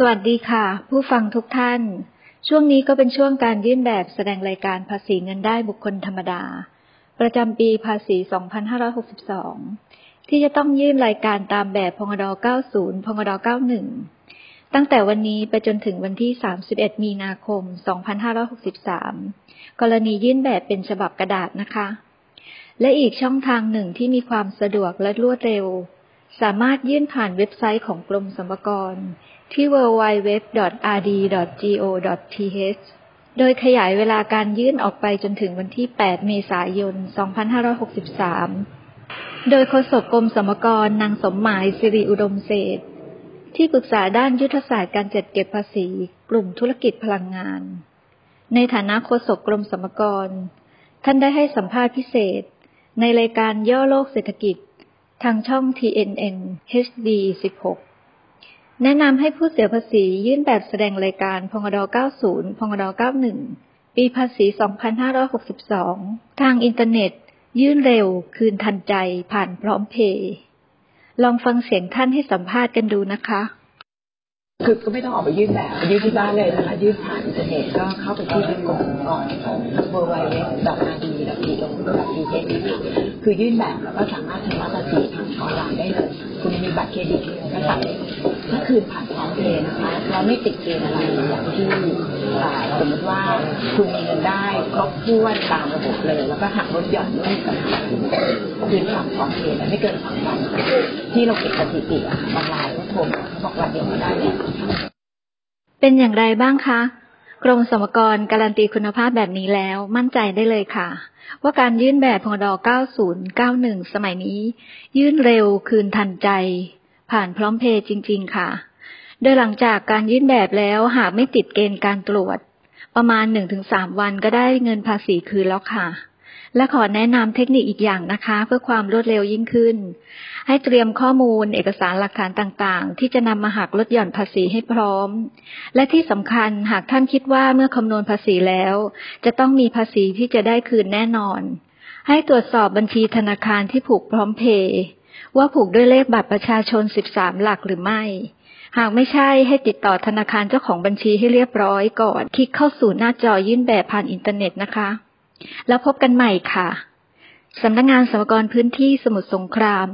สวัสดีค่ะ ผู้ฟังทุกท่าน ช่วงนี้ก็เป็นช่วงการยื่นแบบแสดงรายการภาษีเงินได้บุคคลธรรมดา ประจำปีภาษี 2562 ที่จะต้องยื่นรายการตามแบบพงด90 พงด91 ตั้งแต่วันนี้ไปจนถึงวันที่ 31 มีนาคม 2563 กรณียื่นแบบเป็นฉบับกระดาษนะคะ และอีกช่องทางหนึ่งที่มีความสะดวกและรวดเร็ว สามารถยื่นผ่านเว็บไซต์ของกรมสรรพากร ที่ www.rd.go.th โดยขยายเวลาการยื่นออกไปจนถึงวันที่ 8 เมษายน 2563 โดยโฆษกกรมสรรพากรนางสมหมายสิริอุดมเศษที่ปรึกษาด้านยุทธศาสตร์การจัดเก็บภาษี กลุ่มธุรกิจพลังงาน ในฐานะโฆษกกรมสรรพากร ท่านได้ให้สัมภาษณ์พิเศษ ในรายการย่อโลกเศรษฐกิจ ทางช่อง TNN HD 16 แนะนำให้ผู้เสียภาษียื่นแบบแสดงรายการภ.ง.ด. 90 ภ.ง.ด. 91 ปีภาษี 2562 ทางอินเทอร์เน็ต ยื่นเร็ว คืนทันใจ ผ่านพร้อมเพย์ลองฟังเสียงท่านให้สัมภาษณ์กันดูนะคะ คือก็ไม่ต้องออกไปยื่นแบบยื่นที่บ้านเลยนะคะ ยื่นผ่านอินเทอร์เน็ตก็เข้าไปที่กรมก่อน w w w r d d o t h คื คือยื่นแบบแล้วก็สามารถชำระภาษีทางออนไลน์ได้เลย คุณมีบัตรเครดิตก็ตัดถ้าคืนผ่านพร้อมเพย์นะคะเราไม่ติดเกณฑ์อะไรอย่างที่สมมติว่าคุณมีเงินได้ครบถ้วนตามระบบเลย แล้วก็หักลดหย่อนด้วยกับคืนผ่านพร้อมเพย์ไม่เกินสองวันที่เราเก็บสถิติอะบางรายก็โทรบอกวันเดียวก็ได้เนี่ยเป็นอย่างไรบ้างคะ กรมสรรพากรการันตีคุณภาพแบบนี้แล้วมั่นใจได้เลยค่ะ ว่าการยื่นแบบพงด90 91 สมัยนี้ ยื่นเร็วคืนทันใจ ผ่านพร้อมเพย์จริง ๆ ค่ะ โดยหลังจากการยื่นแบบแล้วหากไม่ติดเกณฑ์การตรวจ ประมาณ 1-3 วันก็ได้เงินภาษีคืนแล้วค่ะ และขอแนะนำเทคนิคอีกอย่างนะคะ เพื่อความรวดเร็วยิ่งขึ้น ให้เตรียมข้อมูลเอกสารหลักฐานต่างๆ ที่จะนำมาหักลดหย่อนภาษีให้พร้อม และที่สำคัญหากท่านคิดว่าเมื่อคำนวณภาษีแล้ว จะต้องมีภาษีที่จะได้คืนแน่นอน ให้ตรวจสอบบัญชีธนาคารที่ผูกพร้อมเพย์ว่าผูกด้วยเลขบัตรประชาชน 13 หลักหรือไม่หากไม่ใช่ให้ติดต่อธนาคารเจ้าของบัญชีให้เรียบร้อยก่อน คลิกเข้าสู่หน้าจอยื่นแบบผ่านอินเทอร์เน็ตนะคะ แล้วพบกันใหม่ค่ะ สำนักงงานสมกรพื้นที่สมุทรสงคราม